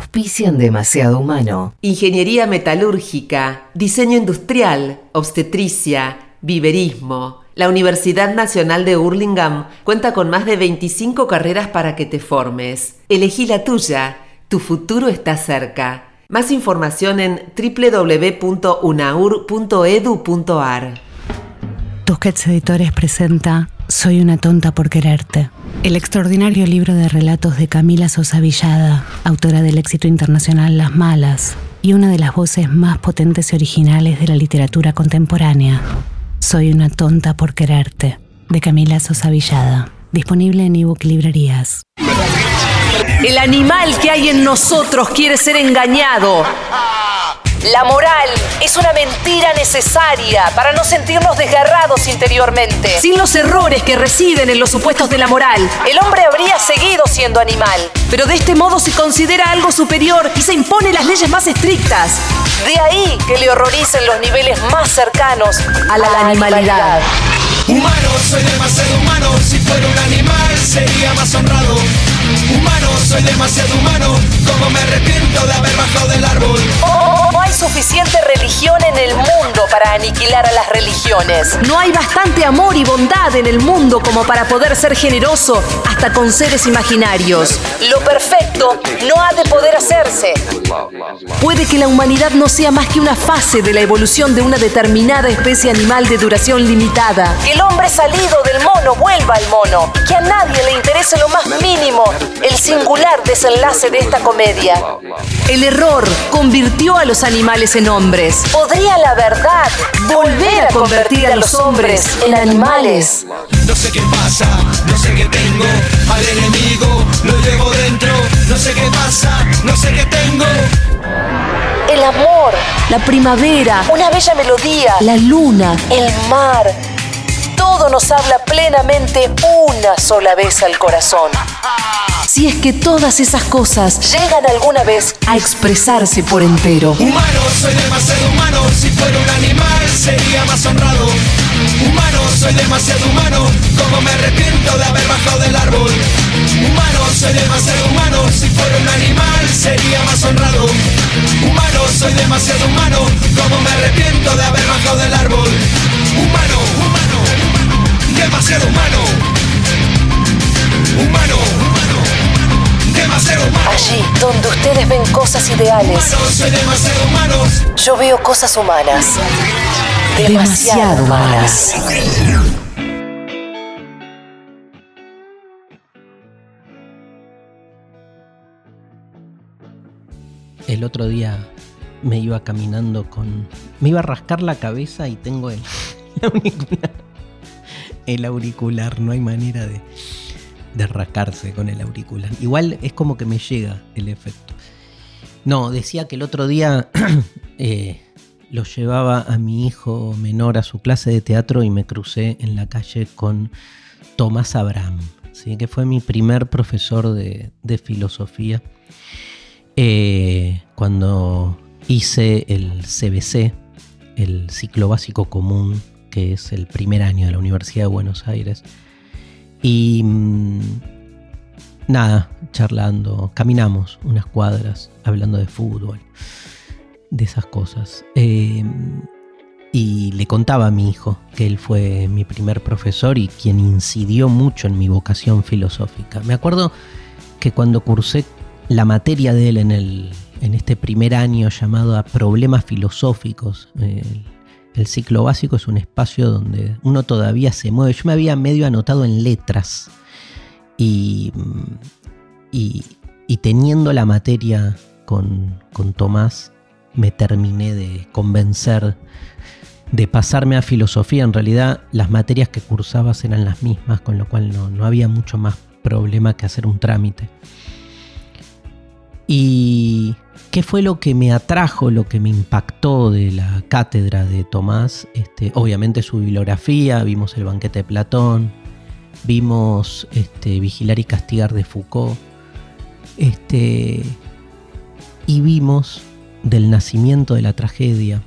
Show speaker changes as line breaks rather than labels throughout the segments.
auspician demasiado humano.
Ingeniería metalúrgica, diseño industrial, obstetricia, viverismo. La Universidad Nacional de Hurlingham cuenta con más de 25 carreras para que te formes. Elegí la tuya. Tu futuro está cerca. Más información en www.unaur.edu.ar.
Tusquets Editores presenta Soy una tonta por quererte. El extraordinario libro de relatos de Camila Sosa Villada, autora del éxito internacional Las Malas y una de las voces más potentes y originales de la literatura contemporánea. Soy una tonta por quererte, de Camila Sosa Villada. Disponible en ebook librerías.
El animal que hay en nosotros quiere ser engañado. La moral es una mentira necesaria para no sentirnos desgarrados interiormente. Sin los errores que residen en los supuestos de la moral, el hombre habría seguido siendo animal. Pero de este modo se considera algo superior y se impone las leyes más estrictas. De ahí que le horroricen los niveles más cercanos a la, animalidad.
Humano, soy demasiado humano. Si fuera un animal, sería más honrado. Humano, soy demasiado humano. Como me arrepiento de haber bajado del árbol.
No hay suficiente religión en el mundo para aniquilar a las religiones. No hay bastante amor y bondad en el mundo como para poder ser generoso hasta con seres imaginarios. Lo perfecto no ha de poder hacerse. Puede que la humanidad no sea más que una fase de la evolución de una determinada especie animal de duración limitada. Que el hombre salido del mono vuelva al mono. Que a nadie le interese lo más mínimo el singular desenlace de esta comedia. El error convirtió a los animales en hombres. ¿Podría la verdad volver a convertir a los hombres en animales?
No sé qué pasa, no sé qué tengo. Al enemigo lo llevo dentro. No sé qué pasa, no sé qué tengo.
El amor, la primavera, una bella melodía, la luna, el mar. Todo nos habla plenamente una sola vez al corazón. Si es que todas esas cosas llegan alguna vez a expresarse por entero.
Humano, soy demasiado humano. Si fuera un animal, sería más honrado. Humano, soy demasiado humano. Como me arrepiento de haber bajado del árbol. Humano, soy demasiado humano. Si fuera un animal, sería más honrado. Humano, soy demasiado humano. Como me arrepiento de haber bajado del árbol. Humano, humano, demasiado humano. Humano, humano.
Allí donde ustedes ven cosas ideales, yo veo cosas humanas. Demasiado humanas.
El otro día me iba caminando con. Me iba a rascar la cabeza y tengo el, el auricular. El auricular, no hay manera de, de rascarse con el auricular. Igual es como que me llega el efecto. No, decía que el otro día eh, lo llevaba a mi hijo menor a su clase de teatro y me crucé en la calle con Tomás Abraham, ¿sí? que fue mi primer profesor de, filosofía. Eh, cuando hice el CBC, el ciclo básico común, que es el primer año de la Universidad de Buenos Aires. Y mm, nada, charlando, caminamos unas cuadras, hablando de fútbol, de esas cosas. Eh, y le contaba a mi hijo que él fue mi primer profesor y quien incidió mucho en mi vocación filosófica. Me acuerdo que cuando cursé la materia de él en, el, en este primer año llamado a problemas filosóficos, el, el ciclo básico es un espacio donde uno todavía se mueve. Yo me había medio anotado en letras y, y, y teniendo la materia con, con Tomás me terminé de convencer de pasarme a filosofía. En realidad las materias que cursabas eran las mismas, con lo cual no, no había mucho más problema que hacer un trámite. ¿Y qué fue lo que me atrajo, lo que me impactó de la cátedra de Tomás? Este, obviamente su bibliografía, vimos el banquete de Platón, vimos este, Vigilar y Castigar de Foucault, este, y vimos del nacimiento de la tragedia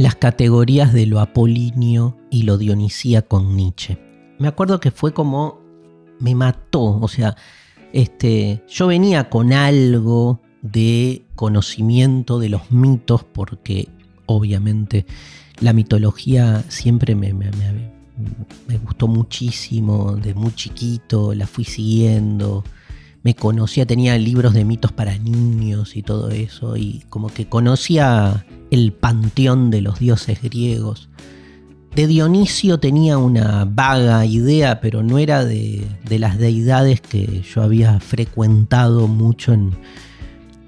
las categorías de lo apolíneo y lo dionisía con Nietzsche. Me acuerdo que fue como me mató, o sea, Este, yo venía con algo de conocimiento de los mitos, porque obviamente la mitología siempre me, me, me gustó muchísimo, de muy chiquito, la fui siguiendo me conocía, tenía libros de mitos para niños y todo eso, y como que conocía el panteón de los dioses griegos. De Dionisio tenía una vaga idea, pero no era de, las deidades que yo había frecuentado mucho en,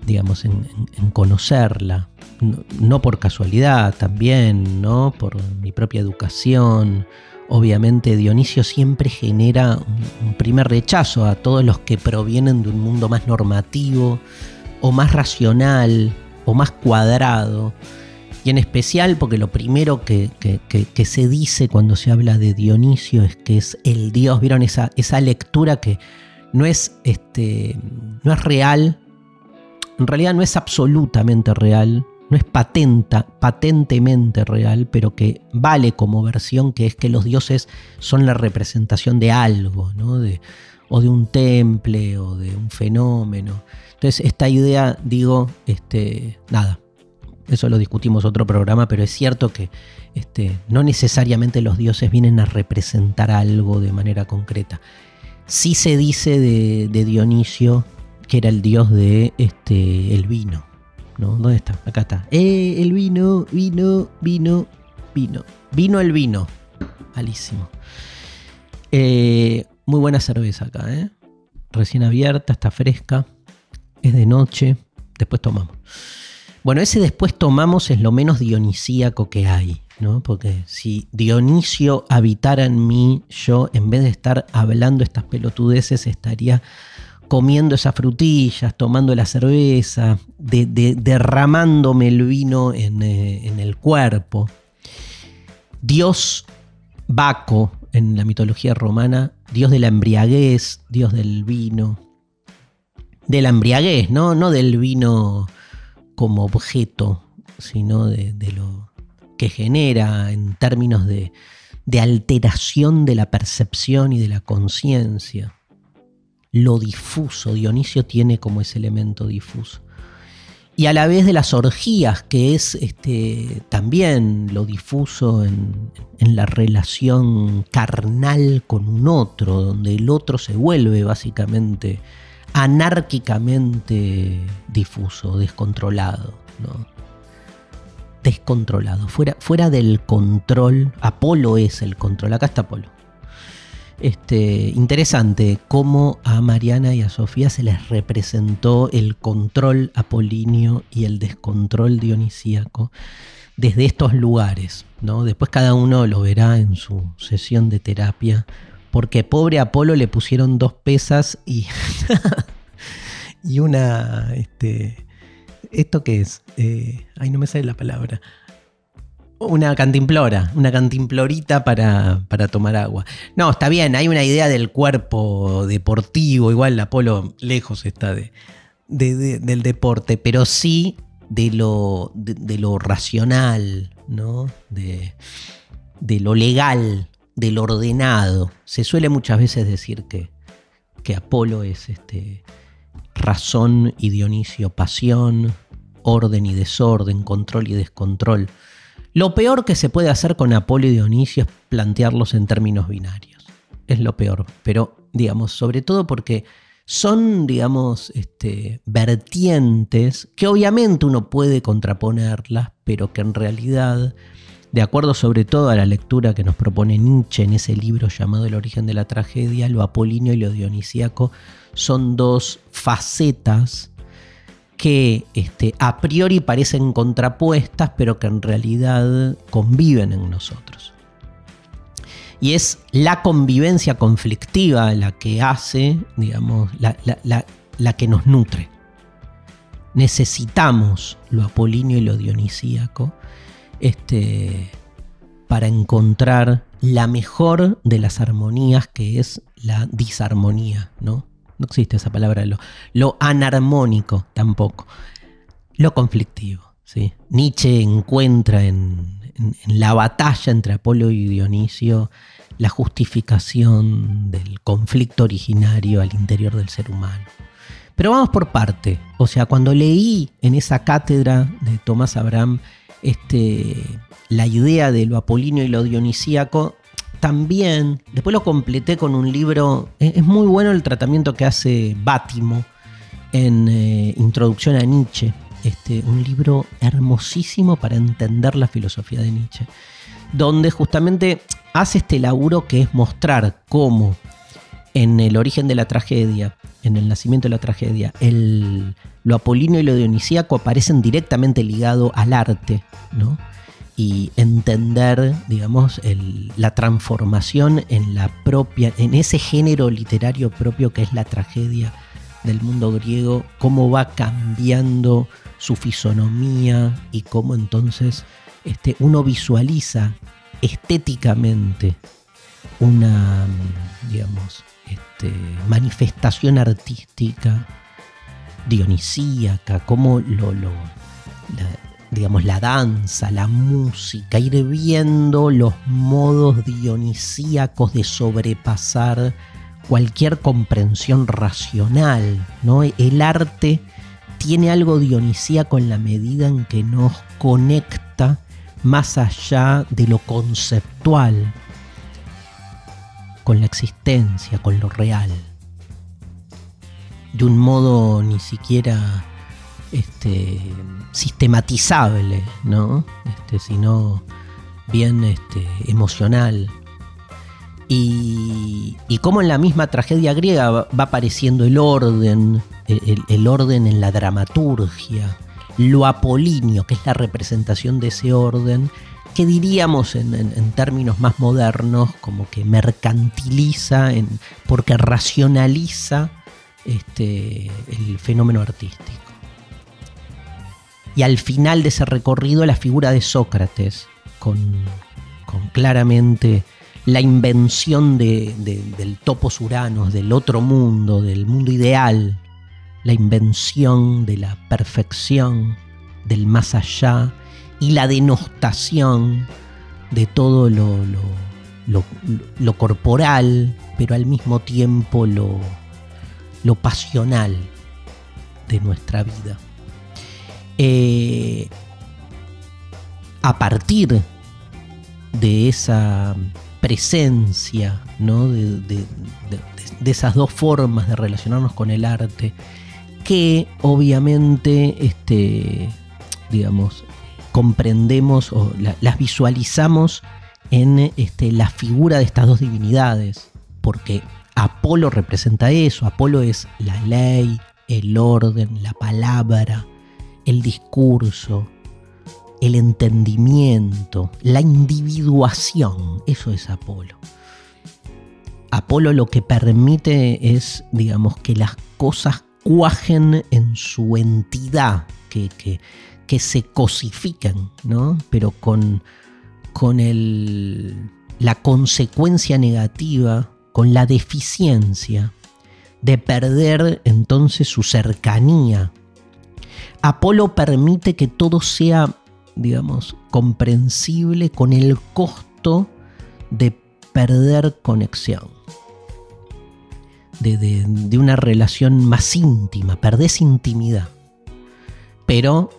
digamos, en, conocerla. No, por casualidad, también, ¿no? Por mi propia educación, obviamente Dionisio siempre genera un, primer rechazo a todos los que provienen de un mundo más normativo o más racional o más cuadrado. Y en especial porque lo primero que, se dice cuando se habla de Dionisio es que es el dios. ¿Vieron esa, esa lectura que no es, este, no es real? En realidad no es absolutamente real, no es patenta, patentemente real, pero que vale como versión, que es que los dioses son la representación de algo, ¿no? de, o de un temple, o de un fenómeno. Entonces, esta idea, digo, este, nada, eso lo discutimos otro programa, pero es cierto que este, no necesariamente los dioses vienen a representar algo de manera concreta. Sí se dice de, Dionisio que era el dios de este, el vino. ¿Dónde está? Acá está. Eh, el vino, vino, vino, vino. Vino el vino. Malísimo. Eh, muy buena cerveza acá, ¿eh? Recién abierta, está fresca. Es de noche. Después tomamos. Bueno, ese después tomamos es lo menos dionisíaco que hay, ¿no? Porque si Dionisio habitara en mí, yo en vez de estar hablando estas pelotudeces estaría comiendo esas frutillas, tomando la cerveza, derramándome el vino en, eh, en, el cuerpo. Dios Baco, en la mitología romana, dios de la embriaguez, dios del vino. De la embriaguez, ¿no? No del vino como objeto, sino de, lo que genera en términos de, alteración de la percepción y de la conciencia lo difuso. Dionisio tiene como ese elemento difuso. Y a la vez de las orgías, que es este, también lo difuso en la relación carnal con un otro, donde el otro se vuelve básicamente anárquicamente difuso, descontrolado. ¿no? Descontrolado, fuera, fuera del control. Apolo es el control. Acá está Apolo. Este, interesante cómo a Mariana y a Sofía se les representó el control apolíneo y el descontrol dionisíaco desde estos lugares. ¿no? Después cada uno lo verá en su sesión de terapia, porque pobre Apolo le pusieron dos pesas y, y una... Este, ¿Esto qué es? Eh, ay, no me sale la palabra una cantimplora, una cantimplorita para, para, tomar agua. No, está bien, hay una idea del cuerpo deportivo, igual Apolo lejos está de, del deporte, pero sí de lo, de, lo racional, ¿no? De, de, lo legal, de lo ordenado. Se suele muchas veces decir que, que Apolo es este, razón y Dionisio pasión, orden y desorden, control y descontrol. Lo peor que se puede hacer con Apolo y Dionisio es plantearlos en términos binarios. Es lo peor. Pero, digamos, sobre todo porque son, digamos, este, vertientes que obviamente uno puede contraponerlas, pero que en realidad, de acuerdo sobre todo a la lectura que nos propone Nietzsche en ese libro llamado El origen de la tragedia, lo apolíneo y lo dionisíaco son dos facetas que este, a priori parecen contrapuestas, pero que en realidad conviven en nosotros. Y es la convivencia conflictiva la que hace, digamos, la, que nos nutre. Necesitamos lo apolíneo y lo dionisíaco este, para encontrar la mejor de las armonías, que es la disarmonía, ¿no? no existe esa palabra, lo, anarmónico tampoco, lo conflictivo. ¿sí? Nietzsche encuentra en, la batalla entre Apolo y Dionisio la justificación del conflicto originario al interior del ser humano. Pero vamos por parte. O sea, cuando leí en esa cátedra de Tomás Abraham este, la idea de lo apolíneo y lo dionisíaco, también, después lo completé con un libro, es, muy bueno el tratamiento que hace Bátimo en eh, Introducción a Nietzsche, este, un libro hermosísimo para entender la filosofía de Nietzsche, donde justamente hace este laburo que es mostrar cómo en el origen de la tragedia, en el nacimiento de la tragedia, el, lo apolíneo y lo dionisíaco aparecen directamente ligados al arte, ¿no? y entender, digamos, la transformación en la propia, en ese género literario propio que es la tragedia del mundo griego, cómo va cambiando su fisonomía y cómo entonces este, uno visualiza estéticamente una, digamos, este, manifestación artística dionisíaca, cómo lo, lo digamos, la danza, la música, ir viendo los modos dionisíacos de sobrepasar cualquier comprensión racional, ¿no? El arte tiene algo dionisíaco en la medida en que nos conecta más allá de lo conceptual con la existencia, con lo real. De un modo ni siquiera este, sistematizable, ¿no? Este, sino bien este, emocional. Y, y como en la misma tragedia griega va, apareciendo el orden, el, orden en la dramaturgia, lo apolíneo, que es la representación de ese orden, que diríamos en, términos más modernos, como que mercantiliza, porque racionaliza este, el fenómeno artístico y al final de ese recorrido la figura de Sócrates, con, claramente la invención del topos uranos, del otro mundo, del mundo ideal, la invención de la perfección, del más allá y la denostación de todo lo, lo, corporal, pero al mismo tiempo lo, lo pasional de nuestra vida. Eh, a partir de esa presencia, ¿no? de, esas dos formas de relacionarnos con el arte, que obviamente, este, digamos, comprendemos o las visualizamos en este, la figura de estas dos divinidades, porque Apolo representa eso, Apolo es la ley, el orden, la palabra, el discurso, el entendimiento, la individuación. Eso es Apolo. Apolo lo que permite es, digamos, que las cosas cuajen en su entidad, que, se cosifiquen, ¿no? Pero con, con el, la consecuencia negativa, con la deficiencia de perder entonces su cercanía Apolo permite que todo sea, digamos, comprensible con el costo de perder conexión. De, una relación más íntima, perdés intimidad. Pero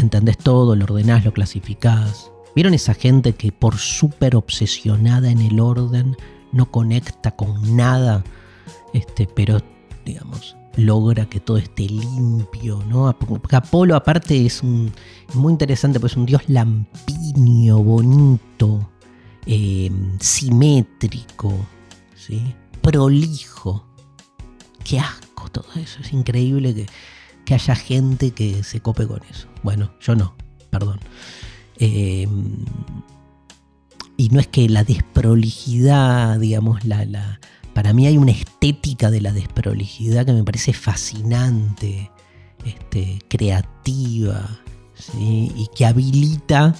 entendés todo, lo ordenás, lo clasificás. ¿Vieron esa gente que por súper obsesionada en el orden no conecta con nada? Este, pero, digamos, logra que todo esté limpio, ¿no? Apolo aparte es un muy interesante, pues es un dios lampiño, bonito, eh, simétrico, ¿sí? prolijo. Qué asco todo eso, es increíble que, haya gente que se cope con eso. Bueno, yo no, perdón. Eh, y no es que la desprolijidad, digamos, la, la para mí hay una estética de la desprolijidad que me parece fascinante, este, creativa, y que habilita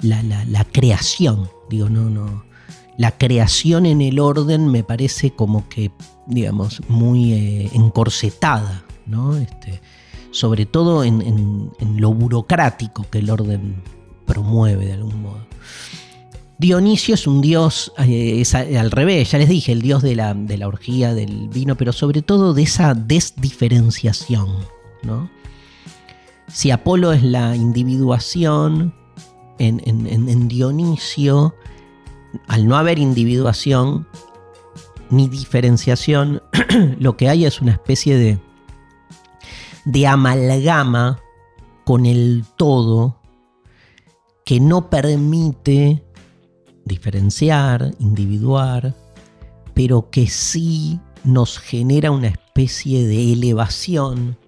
la, creación. Digo, no, no. La creación en el orden me parece como que, digamos, muy eh, encorsetada, ¿no? Este, sobre todo en, lo burocrático que el orden promueve de algún modo. Dionisio es un dios, eh, al revés, ya les dije, el dios de la, de la orgía, del vino, pero sobre todo de esa desdiferenciación, ¿no? Si Apolo es la individuación, en, en- en- en Dionisio, al no haber individuación ni diferenciación, lo que hay es una especie de, de amalgama con el todo que no permite diferenciar, individuar, pero que sí nos genera una especie de elevación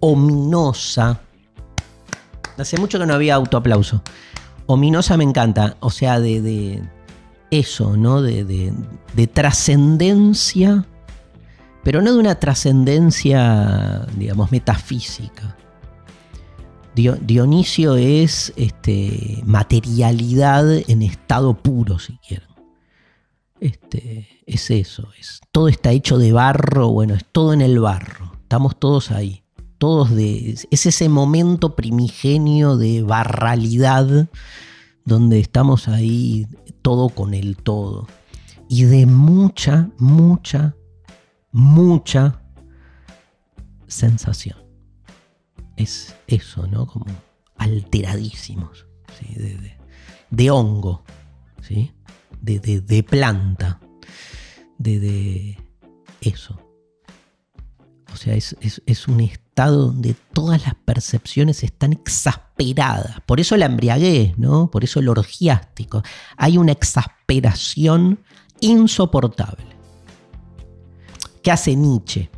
ominosa. Hace mucho que no había autoaplauso. Ominosa me encanta, o sea, de, de eso, ¿no? De, de- de trascendencia, pero no de una trascendencia, digamos, metafísica. Dio- Dionisio es este, materialidad en estado puro, si quieren. Este, es eso, es, todo está hecho de barro, bueno, es todo en el barro, estamos todos ahí, todos de, es ese momento primigenio de barralidad donde estamos ahí todo con el todo y de mucha, mucha, mucha sensación es eso, ¿no? Como alteradísimos, ¿sí? de, de- de hongo, ¿sí? De, de- planta, de, eso. O sea, es, es- es un estado donde todas las percepciones están exasperadas. Por eso la embriaguez, ¿no? Por eso el orgiástico. Hay una exasperación insoportable. ¿Qué hace Nietzsche?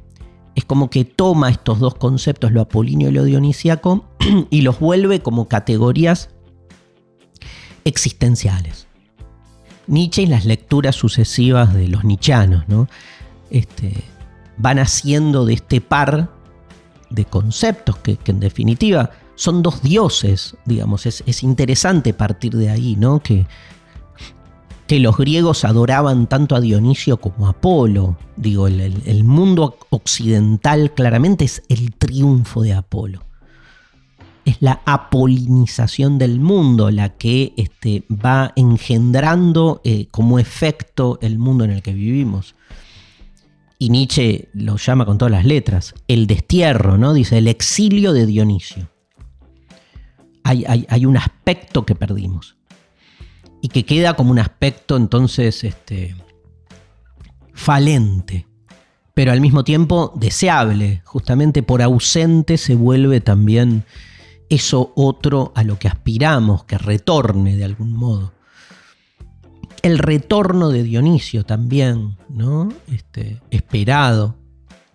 es como que toma estos dos conceptos, lo apolíneo y lo dionisíaco, y los vuelve como categorías existenciales. Nietzsche y las lecturas sucesivas de los nichianos, ¿no? Este, van haciendo de este par de conceptos que, que en definitiva son dos dioses, digamos, es, es interesante partir de ahí, ¿no? Que, que los griegos adoraban tanto a Dionisio como a Apolo. Digo, el, mundo occidental claramente es el triunfo de Apolo. Es la apolinización del mundo la que este, va engendrando eh, como efecto el mundo en el que vivimos. Y Nietzsche lo llama con todas las letras, el destierro, ¿no? Dice, el exilio de Dionisio. Hay- hay un aspecto que perdimos y que queda como un aspecto entonces este, falente, pero al mismo tiempo deseable. Justamente por ausente se vuelve también eso otro a lo que aspiramos, que retorne de algún modo. El retorno de Dionisio también, ¿no? Este, esperado,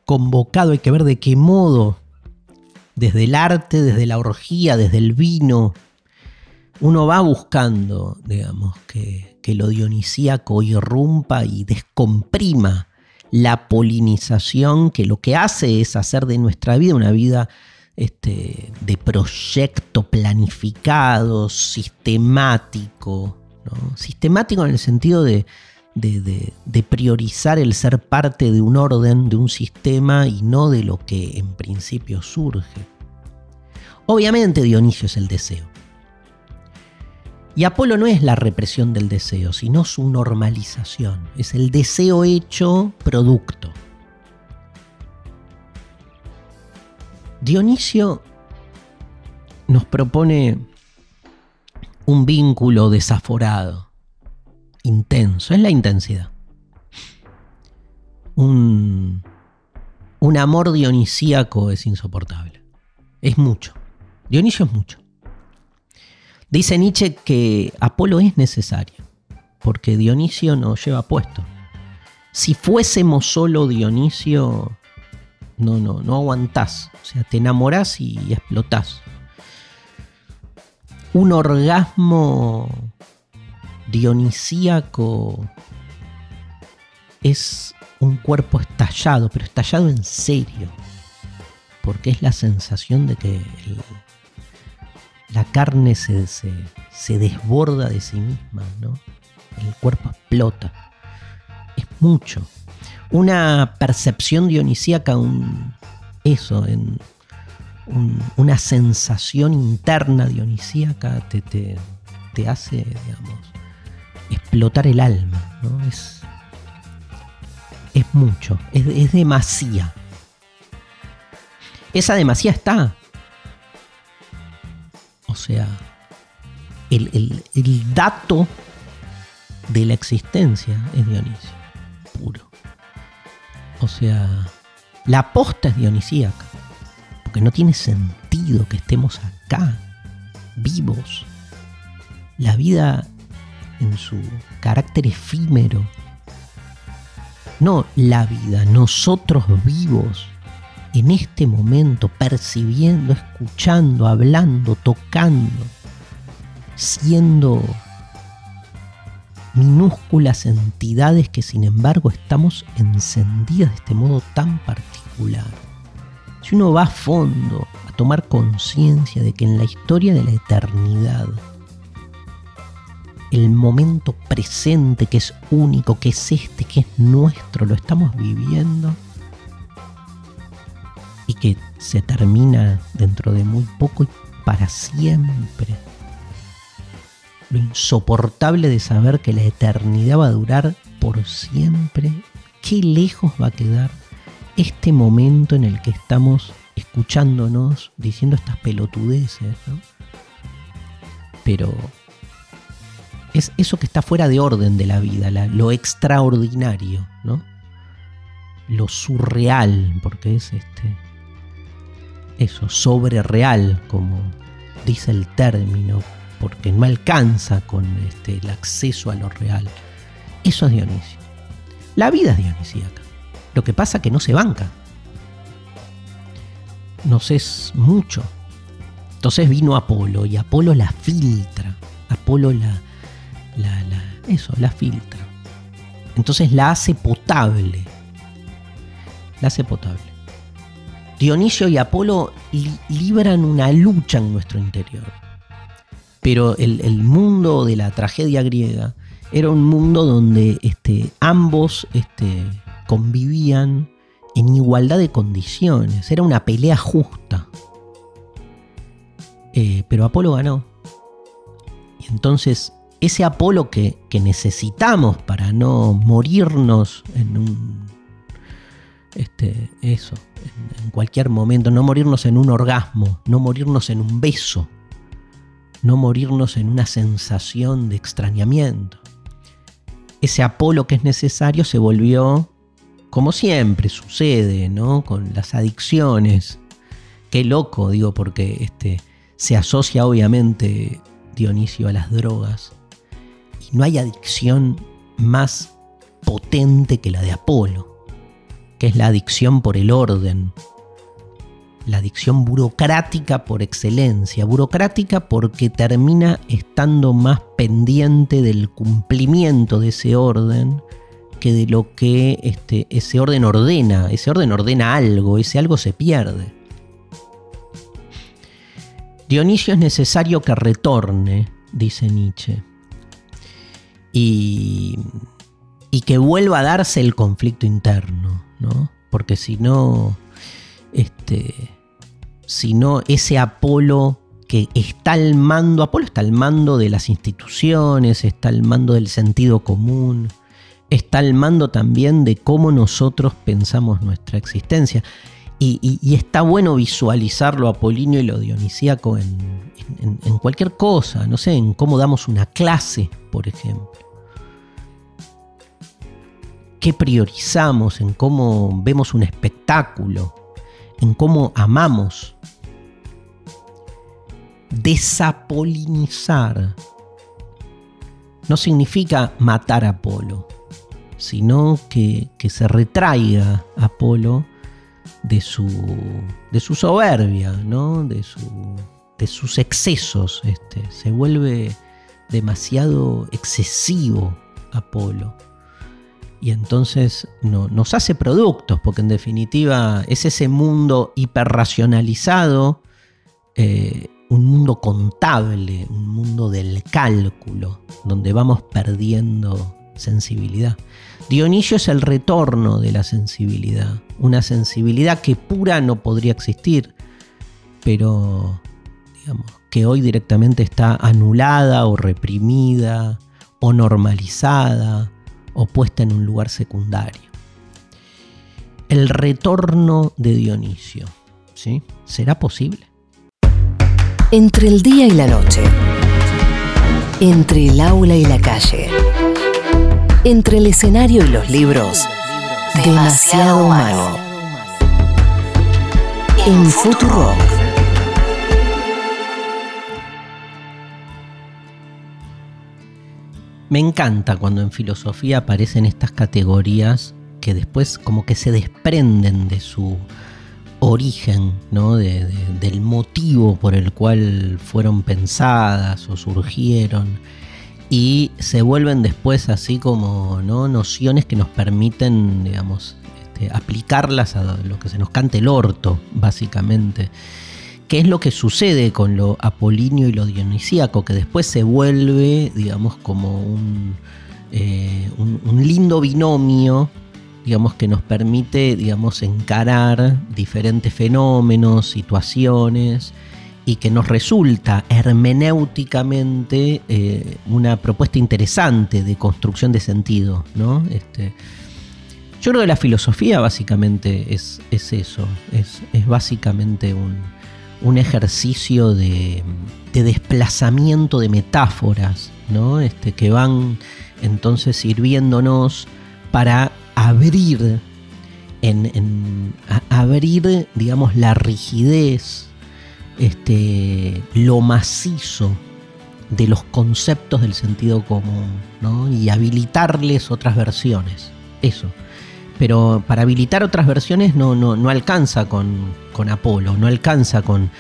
convocado, hay que ver de qué modo, desde el arte, desde la orgía, desde el vino, uno va buscando, digamos, que, que lo dionisíaco irrumpa y descomprima la polinización que lo que hace es hacer de nuestra vida una vida este, de proyecto planificado, sistemático, sistemático en el sentido de- de priorizar el ser parte de un orden, de un sistema y no de lo que en principio surge. Obviamente Dionisio es el deseo. Y Apolo no es la represión del deseo, sino su normalización. Es el deseo hecho producto. Dionisio nos propone un vínculo desaforado, intenso, es la intensidad. Un, un amor dionisíaco es insoportable. Es mucho. Dionisio es mucho. Dice Nietzsche que Apolo es necesario, porque Dionisio nos lleva puesto. Si fuésemos solo Dionisio, no, no, no aguantás. O sea, te enamorás y explotás. Un orgasmo dionisíaco es un cuerpo estallado, pero estallado en serio. Porque es la sensación de que el- la carne se, se- se desborda de sí misma, ¿no? El cuerpo explota. Es mucho. Una percepción dionisíaca, un, eso, en un- una sensación interna dionisíaca te, te, te hace, digamos, explotar el alma, ¿no? Es, es mucho, es, es. Esa demasía está. O sea, el, el dato de la existencia es Dionisio, puro. O sea, la posta es dionisíaca, porque no tiene sentido que estemos acá, vivos. La vida en su carácter efímero. No la vida, nosotros vivos en este momento, percibiendo, escuchando, hablando, tocando, siendo minúsculas entidades que sin embargo estamos encendidas de este modo tan particular. Si uno va a fondo a tomar conciencia de que en la historia de la eternidad, el momento presente que es único, que es este, que es nuestro, lo estamos viviendo que se termina dentro de muy poco y para siempre lo insoportable de saber que la eternidad va a durar por siempre, qué lejos va a quedar este momento en el que estamos escuchándonos, diciendo estas pelotudeces, ¿no? Pero es eso que está fuera de orden de la vida, lo extraordinario, ¿no? Lo surreal, porque es este. Eso, sobre real, como dice el término, porque no alcanza con este, el acceso a lo real. Eso es Dionisio. La vida es dionisíaca. Lo que pasa que no se banca. Nos es mucho. Entonces vino Apolo y Apolo la filtra. Apolo la, la, la eso, la filtra. Entonces la hace potable. La hace potable. Dionisio y Apolo libran una lucha en nuestro interior pero el, mundo de la tragedia griega era un mundo donde este, ambos este, convivían en igualdad de condiciones, era una pelea justa. Eh, pero Apolo ganó. Y entonces ese Apolo que, necesitamos para no morirnos en un... Este, eso, en cualquier momento, no morirnos en un orgasmo, no morirnos en un beso, no morirnos en una sensación de extrañamiento. Ese Apolo que es necesario se volvió, como siempre sucede, ¿no? Con las adicciones. Qué loco, digo, porque este, se asocia obviamente Dionisio a las drogas. Y no hay adicción más potente que la de Apolo, que es la adicción por el orden, la adicción burocrática por excelencia. Burocrática porque termina estando más pendiente del cumplimiento de ese orden que de lo que este, ese orden ordena. Ese orden ordena algo, ese algo se pierde. Dionisio es necesario que retorne, dice Nietzsche, y, y que vuelva a darse el conflicto interno, ¿no? Porque si no, este, sino ese Apolo que está al mando, Apolo está al mando de las instituciones, está al mando del sentido común, está al mando también de cómo nosotros pensamos nuestra existencia. Y, está bueno visualizarlo apolíneo y lo dionisíaco en, en, cualquier cosa, no sé, en cómo damos una clase, por ejemplo. ¿Qué priorizamos? En cómo vemos un espectáculo, en cómo amamos desapolinizar no significa matar a Apolo, sino que, se retraiga Apolo de su, de su soberbia, ¿no? de, su, de sus excesos. Este. Se vuelve demasiado excesivo Apolo. Y entonces no, nos hace productos, porque en definitiva es ese mundo hiperracionalizado eh, un mundo contable, un mundo del cálculo, donde vamos perdiendo sensibilidad. Dionisio es el retorno de la sensibilidad, una sensibilidad que pura no podría existir, pero digamos que hoy directamente está anulada o reprimida o normalizada o puesta en un lugar secundario. El retorno de Dionisio, ¿sí? ¿Será posible?
Entre el día y la noche. Entre el aula y la calle. Entre el escenario y los libros. Demasiado humano. En Futuro.
Me encanta cuando en filosofía aparecen estas categorías que después como que se desprenden de su origen, ¿no? del motivo por el cual fueron pensadas o surgieron y se vuelven después así como ¿no? nociones que nos permiten, digamos, este, aplicarlas a lo que se nos cante el orto, básicamente. ¿Qué es lo que sucede con lo apolíneo y lo dionisíaco? Que después se vuelve, digamos, como un, eh, un, lindo binomio, digamos, que nos permite, digamos, encarar diferentes fenómenos, situaciones, y que nos resulta hermenéuticamente eh, una propuesta interesante de construcción de sentido, ¿no? Este, yo creo que la filosofía básicamente es, es eso, es, es básicamente un, un ejercicio de, desplazamiento de metáforas, ¿no? Este, que van entonces sirviéndonos para abrir, en, abrir, digamos, la rigidez, este, lo macizo de los conceptos del sentido común, ¿no? Y habilitarles otras versiones. Eso. Pero para habilitar otras versiones no, no, alcanza con, Apolo, no alcanza con,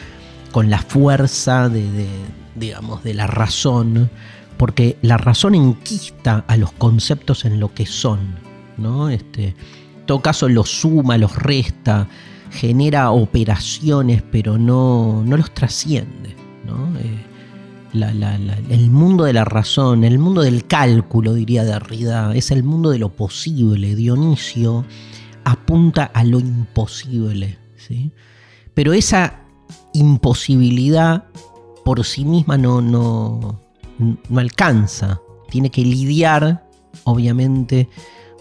con la fuerza de, digamos, de la razón, porque la razón enquista a los conceptos en lo que son, ¿no? Este, en todo caso los suma, los resta, genera operaciones, pero no, no los trasciende, ¿no? Eh, el mundo de la razón, el mundo del cálculo, diría Derrida, es el mundo de lo posible. Dionisio apunta a lo imposible. ¿sí? Pero esa imposibilidad por sí misma no, no, no alcanza. Tiene que lidiar, obviamente,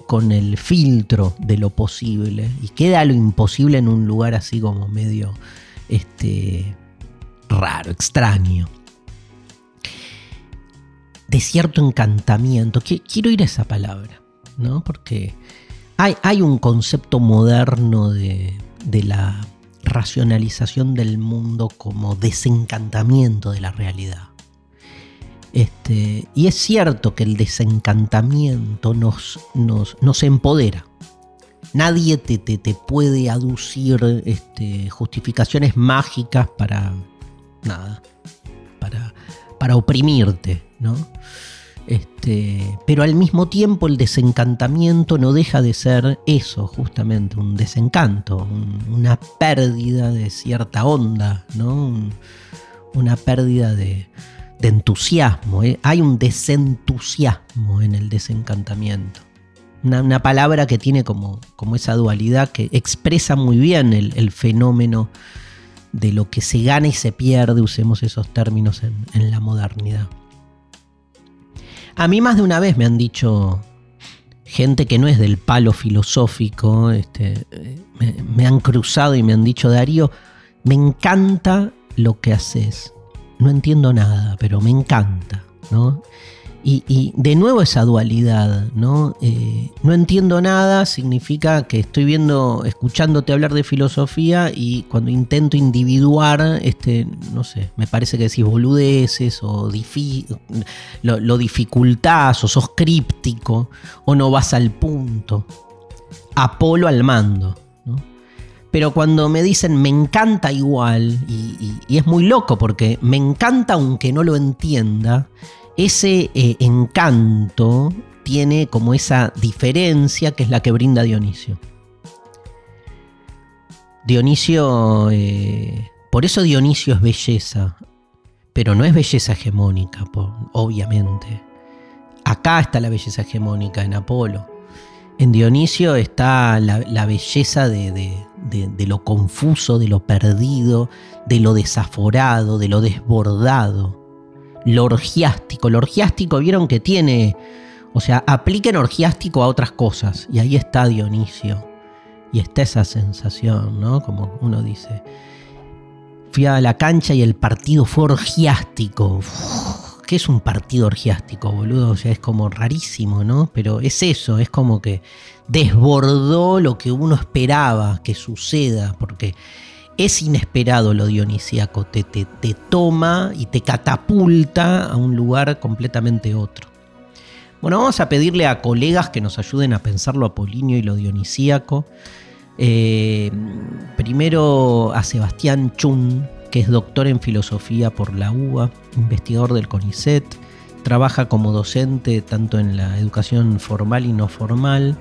con el filtro de lo posible. Y queda lo imposible en un lugar así como medio este, raro, extraño de cierto encantamiento. Quiero ir a esa palabra, ¿no? Porque hay, hay un concepto moderno de, la racionalización del mundo como desencantamiento de la realidad. Este, y es cierto que el desencantamiento nos, nos, empodera. Nadie te, te, puede aducir este, justificaciones mágicas para nada, para, para oprimirte, ¿no? Este, pero al mismo tiempo el desencantamiento no deja de ser eso, justamente, un desencanto, una pérdida de cierta onda, ¿no? una pérdida de, entusiasmo. ¿eh? Hay un desentusiasmo en el desencantamiento. Una, palabra que tiene como, como, esa dualidad que expresa muy bien el, fenómeno de lo que se gana y se pierde, usemos esos términos en la modernidad. A mí más de una vez me han dicho gente que no es del palo filosófico, este, me, han cruzado y me han dicho, Darío, me encanta lo que haces. No entiendo nada, pero me encanta, ¿no? Y, de nuevo esa dualidad, ¿no? Eh, no entiendo nada significa que estoy viendo, escuchándote hablar de filosofía y cuando intento individuar, este, no sé, me parece que decís boludeces o lo, lo dificultás o sos críptico o no vas al punto. Apolo al mando, pero cuando me dicen me encanta igual, y, es muy loco porque me encanta aunque no lo entienda, ese eh, encanto tiene como esa diferencia que es la que brinda Dionisio. Dionisio, eh, por eso Dionisio es belleza, pero no es belleza hegemónica, obviamente. Acá está la belleza hegemónica en Apolo. En Dionisio está la, belleza de, lo confuso, de lo perdido, de lo desaforado, de lo desbordado lo orgiástico. Lo orgiástico, vieron que tiene, o sea, apliquen orgiástico a otras cosas. Y ahí está Dionisio. Y está esa sensación, ¿no? Como uno dice, fui a la cancha y el partido fue orgiástico. ¿Qué es un partido orgiástico, boludo? O sea, es como rarísimo, ¿no? Pero es eso, es como que desbordó lo que uno esperaba que suceda, porque es inesperado lo dionisíaco, te, te, te toma y te catapulta a un lugar completamente otro. Bueno, vamos a pedirle a colegas que nos ayuden a pensar lo apolinio y lo dionisíaco. Eh, primero a Sebastián Chun, que es doctor en filosofía por la UBA, investigador del CONICET, trabaja como docente tanto en la educación formal y no formal.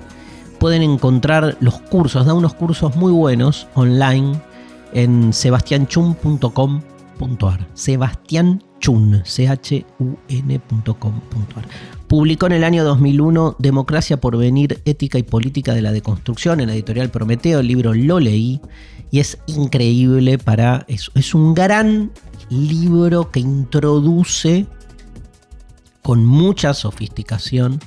Pueden encontrar los cursos, da unos cursos muy buenos online en sebastianchun.com.ar. Sebastián Chun, C-H-U-N.com.ar. Publicó en el año 2001 Democracia por Venir, Ética y Política de la Deconstrucción en la editorial Prometeo. El libro lo leí y es increíble para eso. Es un gran libro que introduce con mucha sofisticación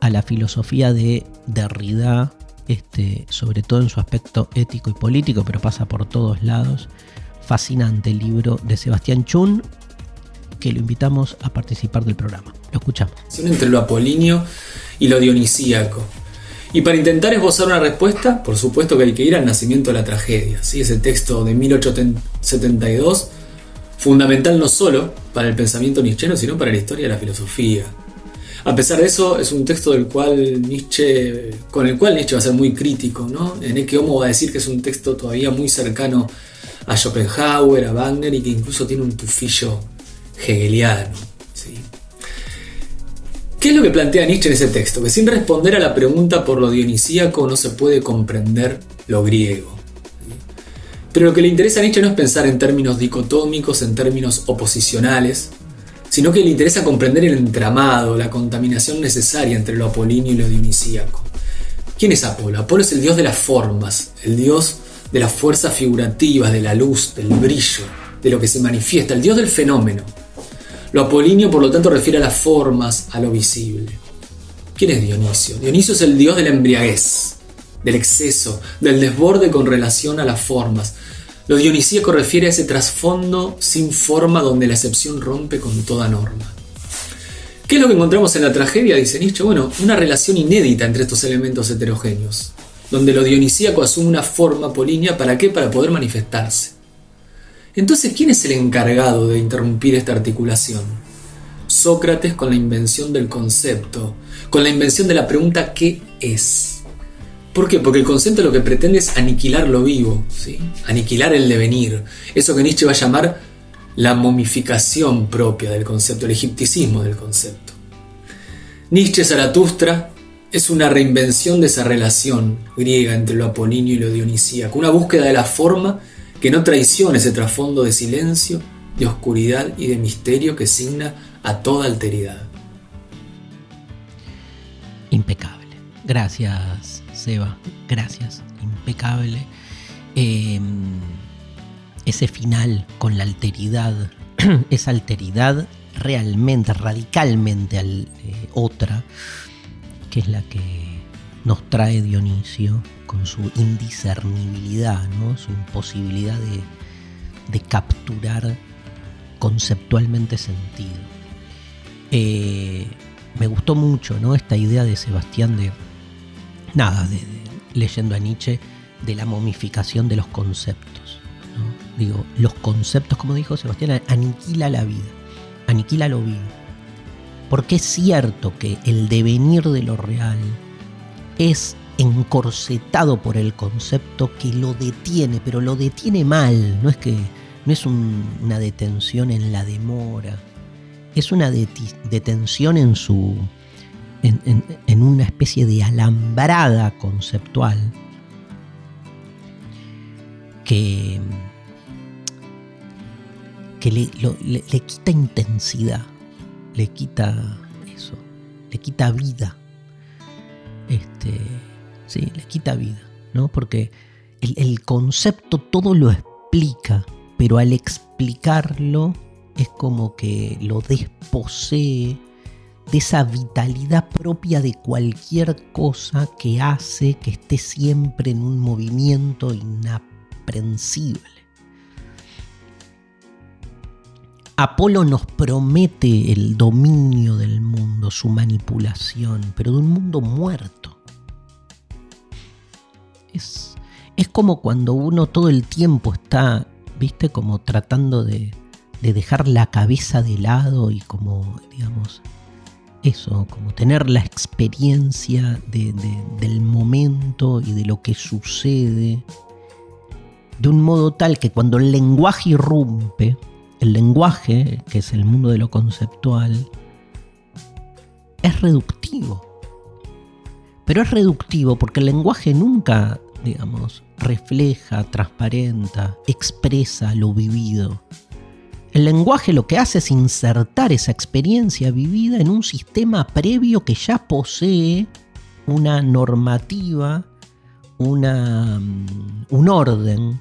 a la filosofía de Derrida, este, sobre todo en su aspecto ético y político, pero pasa por todos lados. Fascinante libro de Sebastián Chun, que lo invitamos a participar del programa. Lo escuchamos.
Entre lo apolíneo y lo dionisíaco. Y para intentar esbozar una respuesta, por supuesto que hay que ir al nacimiento de la tragedia. ¿sí? Ese texto de 1872, fundamental no solo para el pensamiento nietzscheano, sino para la historia de la filosofía. A pesar de eso, es un texto del cual Nietzsche, con el cual Nietzsche va a ser muy crítico. ¿no? En Ecce Homo va a decir que es un texto todavía muy cercano a Schopenhauer, a Wagner y que incluso tiene un tufillo hegeliano. ¿sí? ¿Qué es lo que plantea Nietzsche en ese texto? Que sin responder a la pregunta por lo dionisíaco no se puede comprender lo griego. Pero lo que le interesa a Nietzsche no es pensar en términos dicotómicos, en términos oposicionales, sino que le interesa comprender el entramado, la contaminación necesaria entre lo apolíneo y lo dionisíaco. ¿Quién es Apolo? Apolo es el dios de las formas, el dios de las fuerzas figurativas, de la luz, del brillo, de lo que se manifiesta, el dios del fenómeno. Lo apolíneo, por lo tanto, refiere a las formas, a lo visible. ¿Quién es Dionisio? Dionisio es el dios de la embriaguez, del exceso, del desborde con relación a las formas, lo dionisíaco refiere a ese trasfondo sin forma donde la excepción rompe con toda norma. ¿Qué es lo que encontramos en la tragedia? Dice Nietzsche. Bueno, una relación inédita entre estos elementos heterogéneos, donde lo dionisíaco asume una forma polínea, ¿para qué? Para poder manifestarse. Entonces, ¿quién es el encargado de interrumpir esta articulación? Sócrates con la invención del concepto, con la invención de la pregunta ¿qué es? ¿Por qué? Porque el concepto lo que pretende es aniquilar lo vivo, ¿sí? aniquilar el devenir. Eso que Nietzsche va a llamar la momificación propia del concepto, el egipticismo del concepto. Nietzsche Zaratustra es una reinvención de esa relación griega entre lo apolíneo y lo dionisíaco, una búsqueda de la forma que no traiciona ese trasfondo de silencio, de oscuridad y de misterio que signa a toda alteridad.
Impecable. Gracias, Seba, gracias, impecable. Em, ese final con la alteridad, esa alteridad realmente, radicalmente al, eh, otra, que es la que nos trae Dionisio con su indiscernibilidad, ¿no? su imposibilidad de, capturar conceptualmente sentido. Eh, me gustó mucho ¿no? esta idea de Sebastián de nada, de, leyendo a Nietzsche, de la momificación de los conceptos. Digo, los conceptos, como dijo Sebastián, aniquila la vida, aniquila lo vivo. Porque es cierto que el devenir de lo real es encorsetado por el concepto que lo detiene, pero lo detiene mal, no es que no es una detención en la demora, es una detención en su en, una especie de alambrada conceptual que, que le, le, quita intensidad, le quita eso, le quita vida. Este, sí, le quita vida, ¿no? Porque el, el concepto todo lo explica, pero al explicarlo es como que lo desposee de esa vitalidad propia de cualquier cosa que hace que esté siempre en un movimiento inaprensible. Apolo nos promete el dominio del mundo, su manipulación, pero de un mundo muerto. Es, es como cuando uno todo el tiempo está, viste, como tratando de, de dejar la cabeza de lado y como, digamos, eso, como tener la experiencia del momento y de lo que sucede, de un modo tal que cuando el lenguaje irrumpe, el lenguaje, que es el mundo de lo conceptual, es reductivo. Pero es reductivo porque el lenguaje nunca, digamos, refleja, transparenta, expresa lo vivido. El lenguaje lo que hace es insertar esa experiencia vivida en un sistema previo que ya posee una normativa, una, mm, un orden,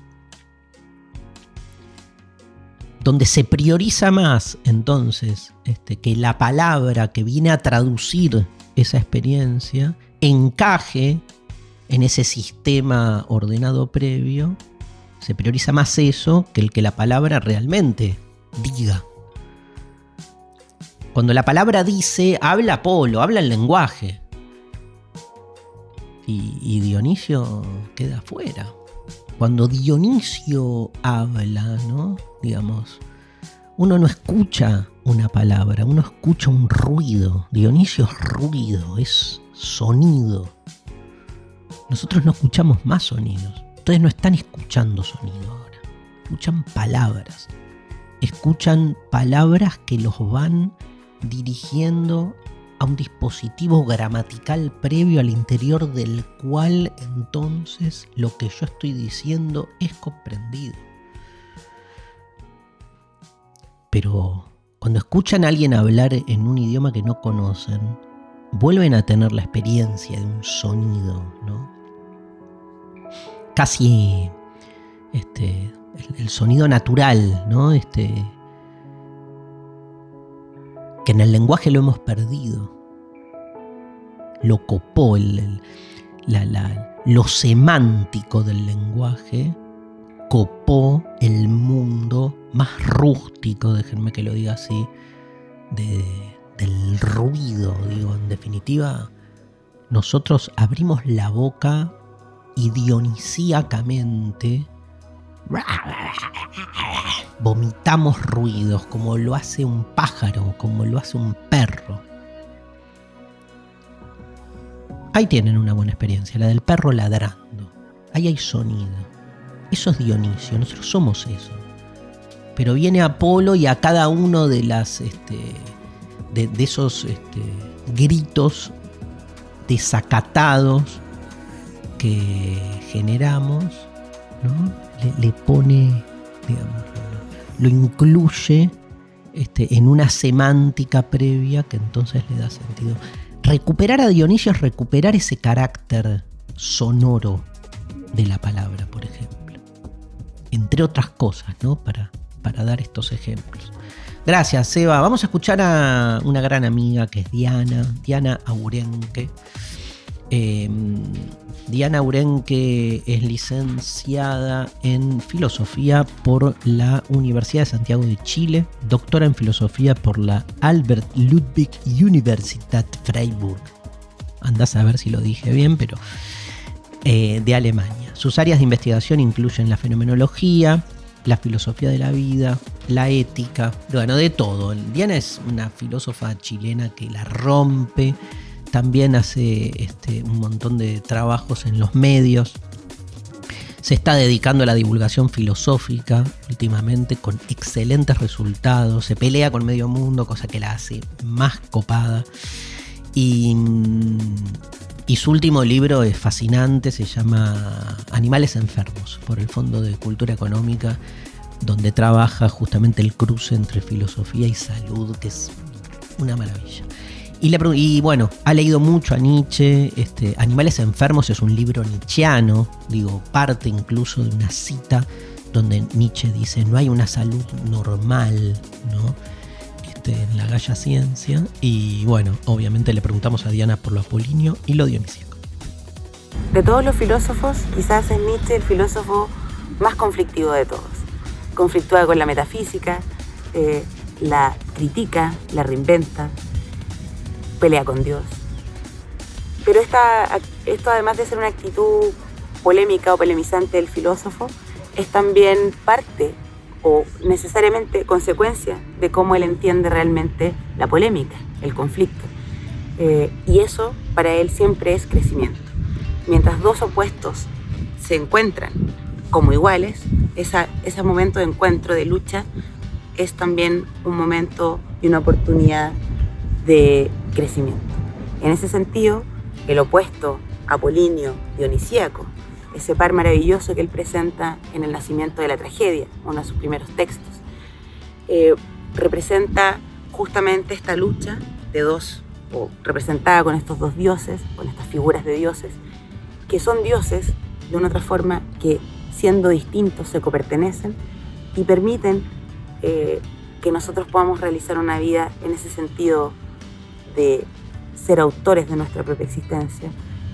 donde se prioriza más entonces este, que la palabra que viene a traducir esa experiencia encaje en ese sistema ordenado previo, se prioriza más eso que el que la palabra realmente diga. Cuando la palabra dice, habla Apolo, habla el lenguaje. Y, Dionisio queda afuera. Cuando Dionisio habla, ¿no? Digamos, uno no escucha una palabra, uno escucha un ruido. Dionisio es ruido, es sonido. Nosotros no escuchamos más sonidos. Ustedes no están escuchando sonido ahora. Escuchan palabras escuchan palabras que los van dirigiendo a un dispositivo gramatical previo al interior del cual entonces lo que yo estoy diciendo es comprendido. Pero cuando escuchan a alguien hablar en un idioma que no conocen, vuelven a tener la experiencia de un sonido, ¿no? Casi este, el, sonido natural, ¿no? Este, que en el lenguaje lo hemos perdido. Lo copó el, lo semántico del lenguaje, copó el mundo más rústico, déjenme que lo diga así, del ruido, digo, en definitiva, nosotros abrimos la boca y dionisíacamente Vomitamos ruidos como lo hace un pájaro, como lo hace un perro. Ahí tienen una buena experiencia, la del perro ladrando. Ahí hay sonido. Eso es Dionisio, nosotros somos eso. Pero viene Apolo y a cada uno de las este, de, esos este, gritos desacatados que generamos, ¿no? Le, pone, digamos, lo, incluye este, en una semántica previa que entonces le da sentido. Recuperar a Dionisio es recuperar ese carácter sonoro de la palabra, por ejemplo. Entre otras cosas, ¿no? Para, para dar estos ejemplos. Gracias, Seba. Vamos a escuchar a una gran amiga que es Diana, Diana Aurenque. Em, Diana Urenque es licenciada en filosofía por la Universidad de Santiago de Chile, doctora en filosofía por la Albert Ludwig Universität Freiburg. Andás a ver si lo dije bien, pero eh, de Alemania. Sus áreas de investigación incluyen la fenomenología, la filosofía de la vida, la ética, bueno, de todo. Diana es una filósofa chilena que la rompe también hace este, un montón de trabajos en los medios. Se está dedicando a la divulgación filosófica últimamente con excelentes resultados. Se pelea con medio mundo, cosa que la hace más copada. Y, y su último libro es fascinante, se llama Animales Enfermos, por el Fondo de Cultura Económica, donde trabaja justamente el cruce entre filosofía y salud, que es una maravilla. Y, bueno, ha leído mucho a Nietzsche. Este, Animales Enfermos es un libro nietzscheano, digo, parte incluso de una cita donde Nietzsche dice no hay una salud normal, ¿no? Este, en la Galla Ciencia. Y bueno, obviamente le preguntamos a Diana por lo apolinio y lo dionisíaco.
De todos los filósofos, quizás es Nietzsche el filósofo más conflictivo de todos. Conflictúa con la metafísica, eh, la critica, la reinventa, pelea con Dios. Pero esta, esto, además de ser una actitud polémica o polemizante del filósofo, es también parte o necesariamente consecuencia de cómo él entiende realmente la polémica, el conflicto. Eh, y eso para él siempre es crecimiento. Mientras dos opuestos se encuentran como iguales, ese momento de encuentro, de lucha, es también un momento y una oportunidad de crecimiento. En ese sentido, el opuesto apolíneo dionisíaco, ese par maravilloso que él presenta en El nacimiento de la tragedia, uno de sus primeros textos, eh, representa justamente esta lucha de dos, o representada con estos dos dioses, con estas figuras de dioses, que son dioses de una otra forma que siendo distintos se copertenecen y permiten eh, que nosotros podamos realizar una vida en ese sentido de ser autores de nuestra propia existencia.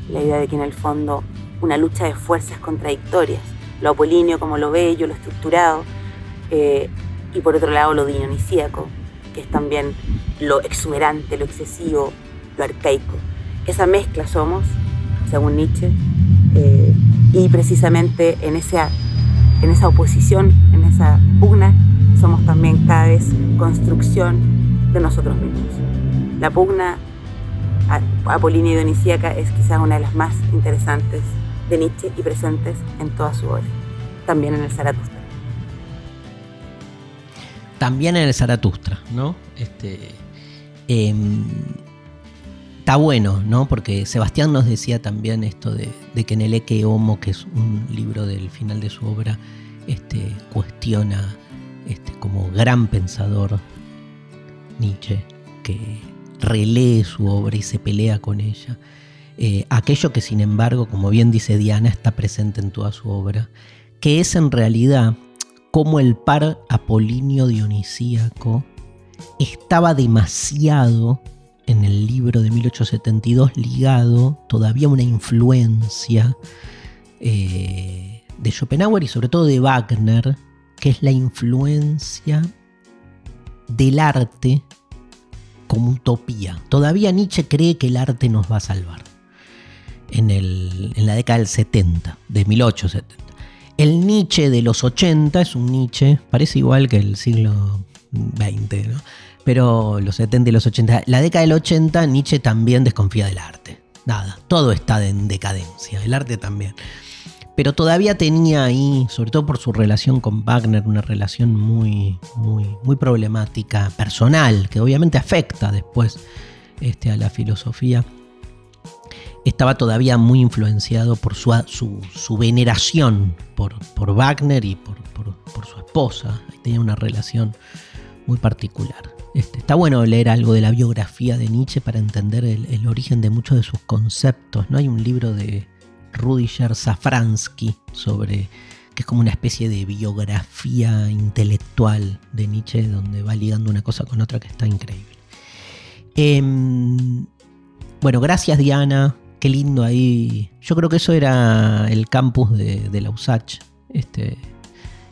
La idea de que en el fondo una lucha de fuerzas contradictorias, lo apolíneo como lo bello, lo estructurado, eh, y por otro lado lo dionisíaco, que es también lo exuberante, lo excesivo, lo arcaico. Esa mezcla somos, según Nietzsche, eh, y precisamente en esa, en esa oposición, en esa pugna, somos también cada vez construcción de nosotros mismos. La pugna apolínea y es quizás una de las más interesantes de Nietzsche y presentes en toda su obra, también en el Zaratustra.
También en el Zaratustra, ¿no? Este, em, está bueno, ¿no? Porque Sebastián nos decía también esto de, que en el Eke Homo, que es un libro del final de su obra, este, cuestiona este, como gran pensador Nietzsche, que relee su obra y se pelea con ella. Eh, aquello que sin embargo, como bien dice Diana, está presente en toda su obra, que es en realidad como el par apolíneo dionisíaco estaba demasiado en el libro de 1872 ligado todavía una influencia eh, de Schopenhauer y sobre todo de Wagner, que es la influencia del arte como utopía. Todavía Nietzsche cree que el arte nos va a salvar. En, en la década del 70, de 1870. El Nietzsche de los 80 es un Nietzsche, parece igual que el siglo XX, ¿no? pero los 70 y los 80. La década del 80, Nietzsche también desconfía del arte. Nada, todo está en decadencia, el arte también pero todavía tenía ahí, sobre todo por su relación con Wagner, una relación muy, muy, muy problemática, personal, que obviamente afecta después este, a la filosofía. Estaba todavía muy influenciado por su, su, veneración por, por, Wagner y por, por, su esposa. Tenía una relación muy particular. Este, está bueno leer algo de la biografía de Nietzsche para entender el, el origen de muchos de sus conceptos. ¿no? Hay un libro de, Rudiger Safransky sobre que es como una especie de biografía intelectual de Nietzsche donde va ligando una cosa con otra que está increíble. Em, bueno, gracias Diana, qué lindo ahí. Yo creo que eso era el campus de, de la USACH, este,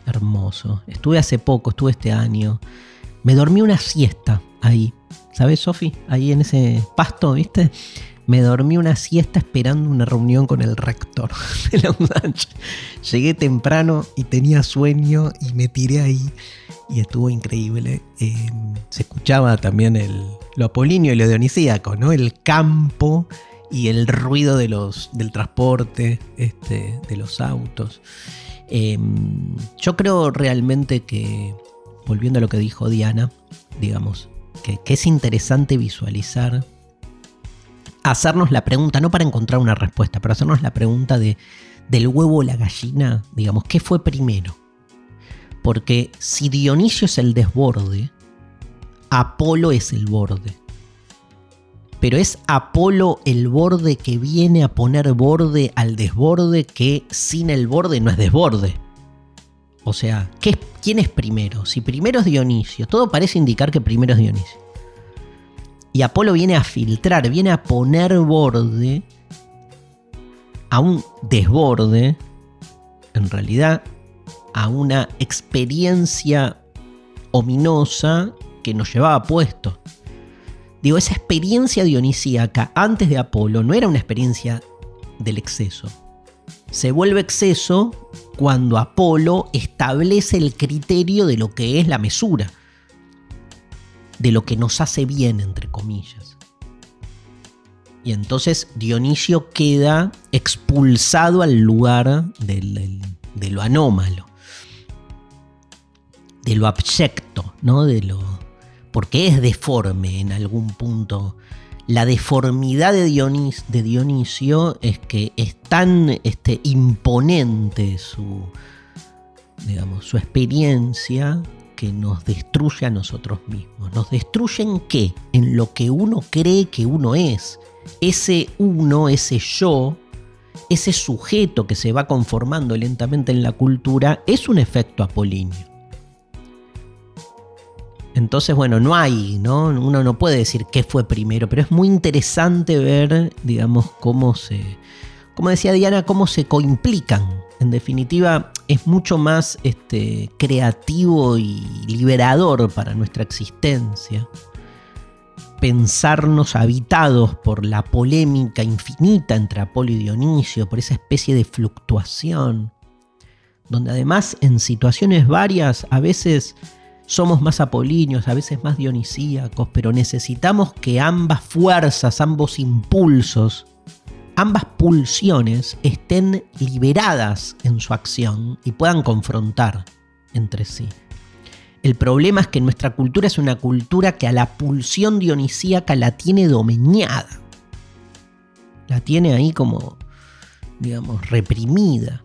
hermoso. Estuve hace poco, estuve este año. Me dormí una siesta ahí, ¿sabes, Sofi? Ahí en ese pasto, ¿viste? Me dormí una siesta esperando una reunión con el rector de la UNACH. Llegué temprano y tenía sueño y me tiré ahí y estuvo increíble. Eh, se escuchaba también el, lo apolíneo y lo dionisíaco, ¿no? El campo y el ruido de los, del transporte, este, de los autos. Eh, yo creo realmente que, volviendo a lo que dijo Diana, digamos, que es interesante visualizar hacernos la pregunta, no para encontrar una respuesta, pero hacernos la pregunta de, del huevo o la gallina, digamos, ¿qué fue primero? Porque si Dionisio es el desborde, Apolo es el borde. Pero es Apolo el borde que viene a poner borde al desborde que sin el borde no es desborde. O sea, ¿qué es- ¿quién es primero? Si primero es Dionisio, todo parece indicar que primero es Dionisio. Y Apolo viene a filtrar, viene a poner borde a un desborde, en realidad, a una experiencia ominosa que nos llevaba puesto. Digo, esa experiencia dionisíaca antes de Apolo no era una experiencia del exceso. Se vuelve exceso cuando Apolo establece el criterio de lo que es la mesura, de lo que nos hace bien, entre comillas. Y entonces Dionisio queda expulsado al lugar del- de lo anómalo, de lo abyecto, ¿no? De lo, porque es deforme en algún punto. La deformidad de, Dionis- de Dionisio es que es tan este, imponente su, digamos, su experiencia que nos destruye a nosotros mismos. ¿Nos destruye en qué? En lo que uno cree que uno es. Ese uno, ese yo, ese sujeto que se va conformando lentamente en la cultura, es un efecto apolíneo. Entonces, bueno, no hay, ¿no? Uno no puede decir qué fue primero, pero es muy interesante ver, digamos, cómo se, como decía Diana, cómo se coimplican. En definitiva, es mucho más este, creativo y liberador para nuestra existencia pensarnos habitados por la polémica infinita entre Apolo y Dionisio, por esa especie de fluctuación, donde además en situaciones varias a veces somos más apolíneos, a veces más dionisíacos, pero necesitamos que ambas fuerzas, ambos impulsos, ambas pulsiones estén liberadas en su acción y puedan confrontar entre sí. El problema es que nuestra cultura es una cultura que a la pulsión dionisíaca la tiene domeñada. La tiene ahí como, digamos, reprimida.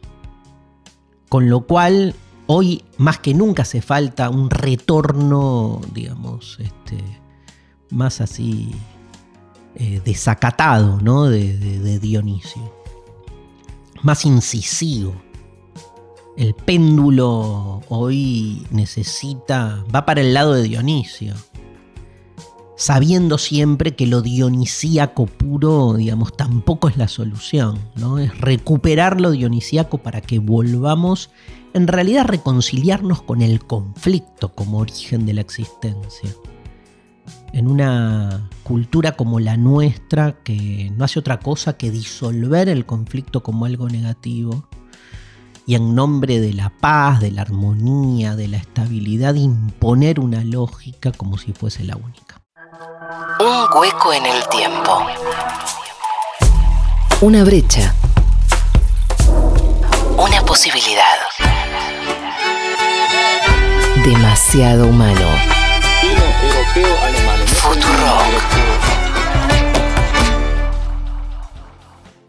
Con lo cual, hoy más que nunca hace falta un retorno, digamos, este, más así eh, desacatado, ¿no? De, Dionisio. Más incisivo. El péndulo hoy necesita, va para el lado de Dionisio. Sabiendo siempre que lo dionisíaco puro, digamos, tampoco es la solución, ¿no? Es recuperar lo dionisíaco para que volvamos en realidad a reconciliarnos con el conflicto como origen de la existencia. En una cultura como la nuestra, que no hace otra cosa que disolver el conflicto como algo negativo, y en nombre de la paz, de la armonía, de la estabilidad, imponer una lógica como si fuese la única.
Un hueco en el tiempo.
Una brecha.
Una posibilidad.
Demasiado humano.
Futurock.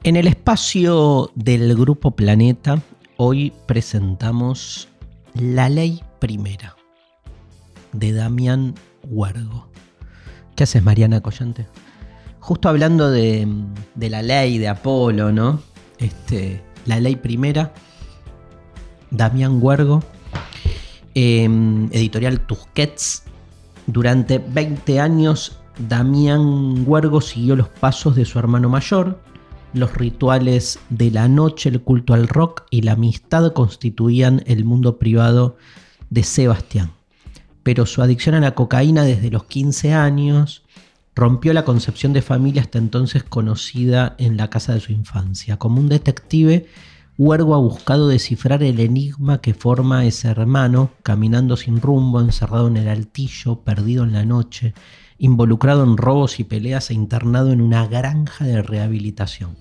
En el espacio del Grupo Planeta, hoy presentamos La Ley Primera, de Damián Huergo. ¿Qué haces, Mariana Collante? Justo hablando de, de la ley de Apolo, ¿no? Este, la ley primera, Damián Huergo, eh, editorial Tusquets. Durante 20 años, Damián Huergo siguió los pasos de su hermano mayor. Los rituales de la noche, el culto al rock y la amistad constituían el mundo privado de Sebastián. Pero su adicción a la cocaína desde los 15 años rompió la concepción de familia hasta entonces conocida en la casa de su infancia. Como un detective, Huergo ha buscado descifrar el enigma que forma ese hermano, caminando sin rumbo, encerrado en el altillo, perdido en la noche, involucrado en robos y peleas e internado en una granja de rehabilitación.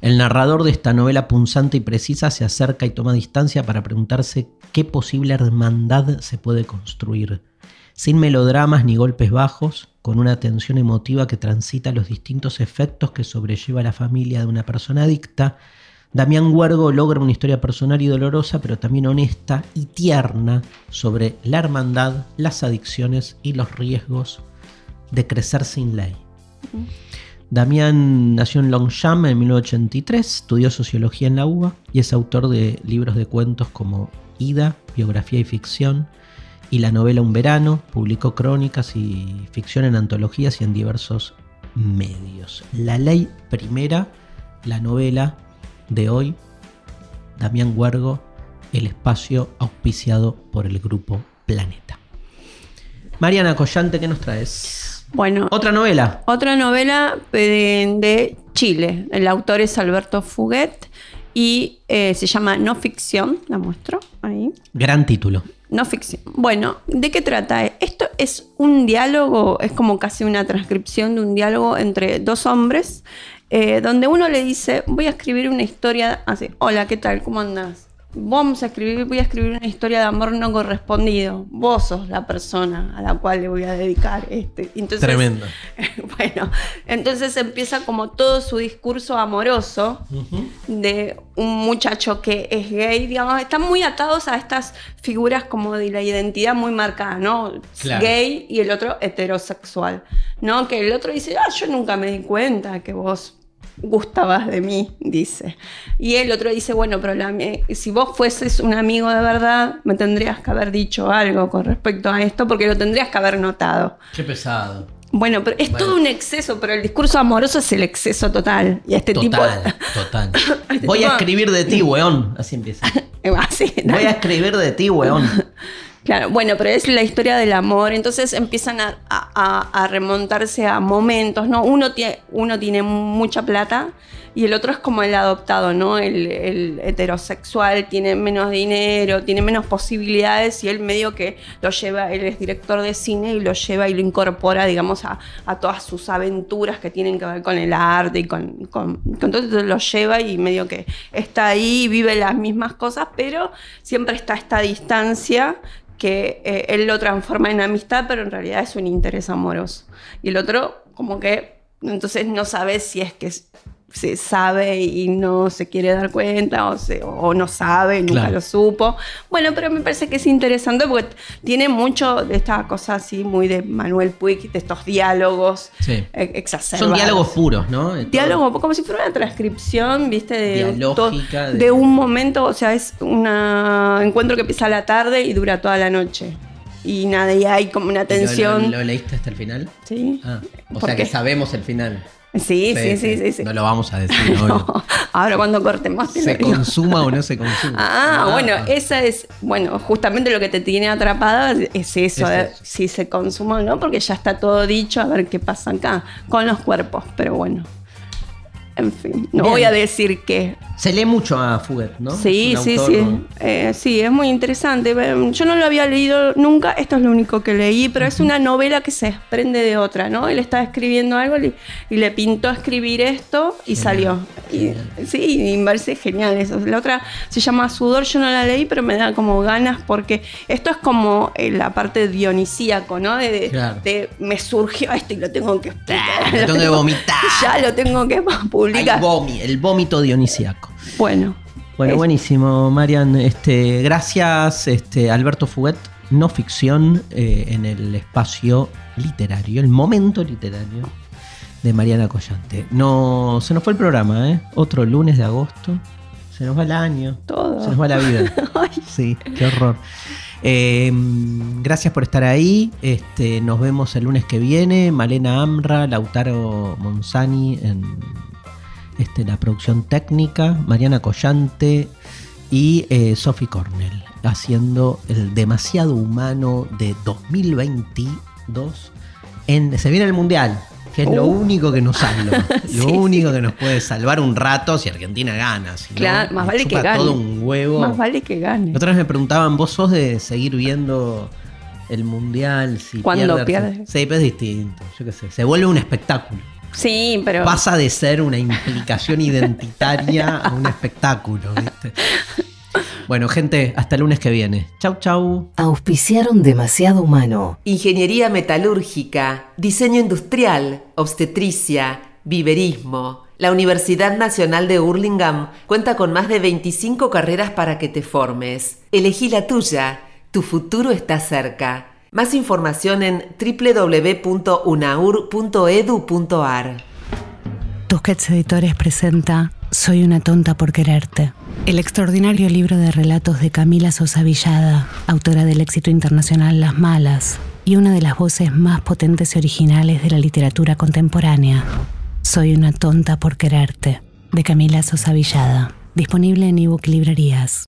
El narrador de esta novela punzante y precisa se acerca y toma distancia para preguntarse qué posible hermandad se puede construir. Sin melodramas ni golpes bajos, con una tensión emotiva que transita los distintos efectos que sobrelleva la familia de una persona adicta, Damián Huergo logra una historia personal y dolorosa, pero también honesta y tierna sobre la hermandad, las adicciones y los riesgos de crecer sin ley. Damián nació en Longchamp en 1983, estudió sociología en la UBA y es autor de libros de cuentos como Ida, biografía y ficción, y la novela Un verano, publicó crónicas y ficción en antologías y en diversos medios. La ley primera, la novela de hoy, Damián Huergo, El espacio auspiciado por el grupo Planeta. Mariana Collante, ¿qué nos traes?
Bueno,
Otra novela.
otra novela de, de Chile. El autor es Alberto Fuguet y eh, se llama No Ficción. La muestro ahí.
Gran título.
No ficción. Bueno, ¿de qué trata? Esto es un diálogo, es como casi una transcripción de un diálogo entre dos hombres, eh, donde uno le dice, voy a escribir una historia así, hola, ¿qué tal? ¿Cómo andas? Vamos a escribir, voy a escribir una historia de amor no correspondido. Vos sos la persona a la cual le voy a dedicar este. Entonces,
Tremendo.
bueno, entonces empieza como todo su discurso amoroso de un muchacho que es gay, digamos, están muy atados a estas figuras como de la identidad muy marcada, ¿no?
Claro.
Gay y el otro heterosexual, ¿no? Que el otro dice, ah, yo nunca me di cuenta que vos gustabas de mí, dice. Y el otro dice, bueno, pero la- eh, si vos fueses un amigo de verdad, me tendrías que haber dicho algo con respecto a esto, porque lo tendrías que haber notado.
Qué pesado.
Bueno, pero es
Bueno.
todo un exceso, pero el discurso amoroso es el exceso total. Y a este
Total, total.
Este
Voy a escribir de ti, weón. Así empieza.
Así,
Voy a escribir de ti, weón.
Claro, bueno, pero es la historia del amor, entonces empiezan a, remontarse a momentos, ¿no? Uno, tie- uno tiene mucha plata y el otro es como el adoptado, ¿no? El, heterosexual tiene menos dinero, tiene menos posibilidades y él medio que lo lleva, él es director de cine y lo lleva y lo incorpora, digamos, a, todas sus aventuras que tienen que ver con el arte y con, con, con todo lo lleva y medio que está ahí, vive las mismas cosas, pero siempre está esta distancia que eh, él lo transforma en amistad, pero en realidad es un interés amoroso. Y el otro, como que, entonces no sabe si es que se sabe y no se quiere dar cuenta o, se- o no sabe, nunca
Claro.
lo supo. Bueno, pero me parece que es interesante porque tiene mucho de esta cosa así muy de Manuel Puig, de estos diálogos
Sí.
eh, exacerbados.
Son diálogos puros, ¿no? Todo.
Diálogo, como si fuera una transcripción, ¿viste? De,
de-
de un momento, o sea, es un encuentro que empieza a la tarde y dura toda la noche. Y nada, y hay como una
¿Lo-
tensión.
¿Lo, lo leíste hasta el final?
Sí.
Ah, o
¿Por
sea que sabemos el final.
Sí, sí, sí, sí. sí.
No lo vamos a decir,
Ahora cuando cortemos
¿Se consuma o no se consuma?
Ah, bueno, esa es, bueno, justamente lo que te tiene atrapada es eso, si se consuma o no, porque ya está todo dicho, a ver qué pasa acá con los cuerpos, pero bueno. En fin, no voy a decir qué.
Se lee mucho a Fuguet, ¿no?
Sí, sí,
autor-
sí. Eh, sí, es muy interesante. Yo no lo había leído nunca, esto es lo único que leí, pero es una novela que se desprende de otra, ¿no? Él estaba escribiendo algo y, y le pintó escribir esto y salió. Y, sí, y me parece genial eso. La otra se llama Sudor, yo no la leí, pero me da como ganas porque esto es como eh, la parte dionisíaco, ¿no? De, de-
Claro.
de me surgió esto y lo tengo que explicar.
Lo tengo que vomitar.
Ya lo tengo que
Hay
publicar.
vomi- el vómito dionisíaco.
Bueno.
Bueno,
Es-
buenísimo, Marian. Este, gracias, este, Alberto Fuguet. No ficción eh, en el espacio literario, el momento literario de Mariana Collante. No, se nos fue el programa, ¿eh? Otro lunes de agosto. Se nos va el año.
Todo.
Se nos va la vida. Sí, qué horror. Eh, gracias por estar ahí. Este, nos vemos el lunes que viene. Malena Amra, Lautaro Monzani en este, la producción técnica, Mariana Collante y eh, Sophie Cornell haciendo el demasiado humano de 2022. En, se viene el Mundial, que es lo
Uh.
único que nos salva. Lo
Sí,
único que nos puede salvar un rato si Argentina gana. si no,
Claro, más vale que gane.
todo un huevo.
Más vale que gane.
Otra vez me preguntaban, ¿vos sos de seguir viendo el mundial? Si
Cuando
pierde
pierde.
Sí, pero es distinto. Yo qué sé. Se vuelve un espectáculo.
Sí, pero.
Pasa de ser una implicación identitaria a un espectáculo, ¿viste? Bueno, gente, hasta el lunes que viene. Chau, chau.
Auspiciaron demasiado humano.
Ingeniería metalúrgica, diseño industrial, obstetricia, viverismo. La Universidad Nacional de Hurlingham cuenta con más de 25 carreras para que te formes. Elegí la tuya. Tu futuro está cerca. Más información en www.unaur.edu.ar.
Tusquets Editores presenta Soy una tonta por quererte. El extraordinario libro de relatos de Camila Sosa Villada, autora del éxito internacional Las Malas y una de las voces más potentes y originales de la literatura contemporánea. Soy una tonta por quererte, de Camila Sosa Villada. Disponible en ebook librerías.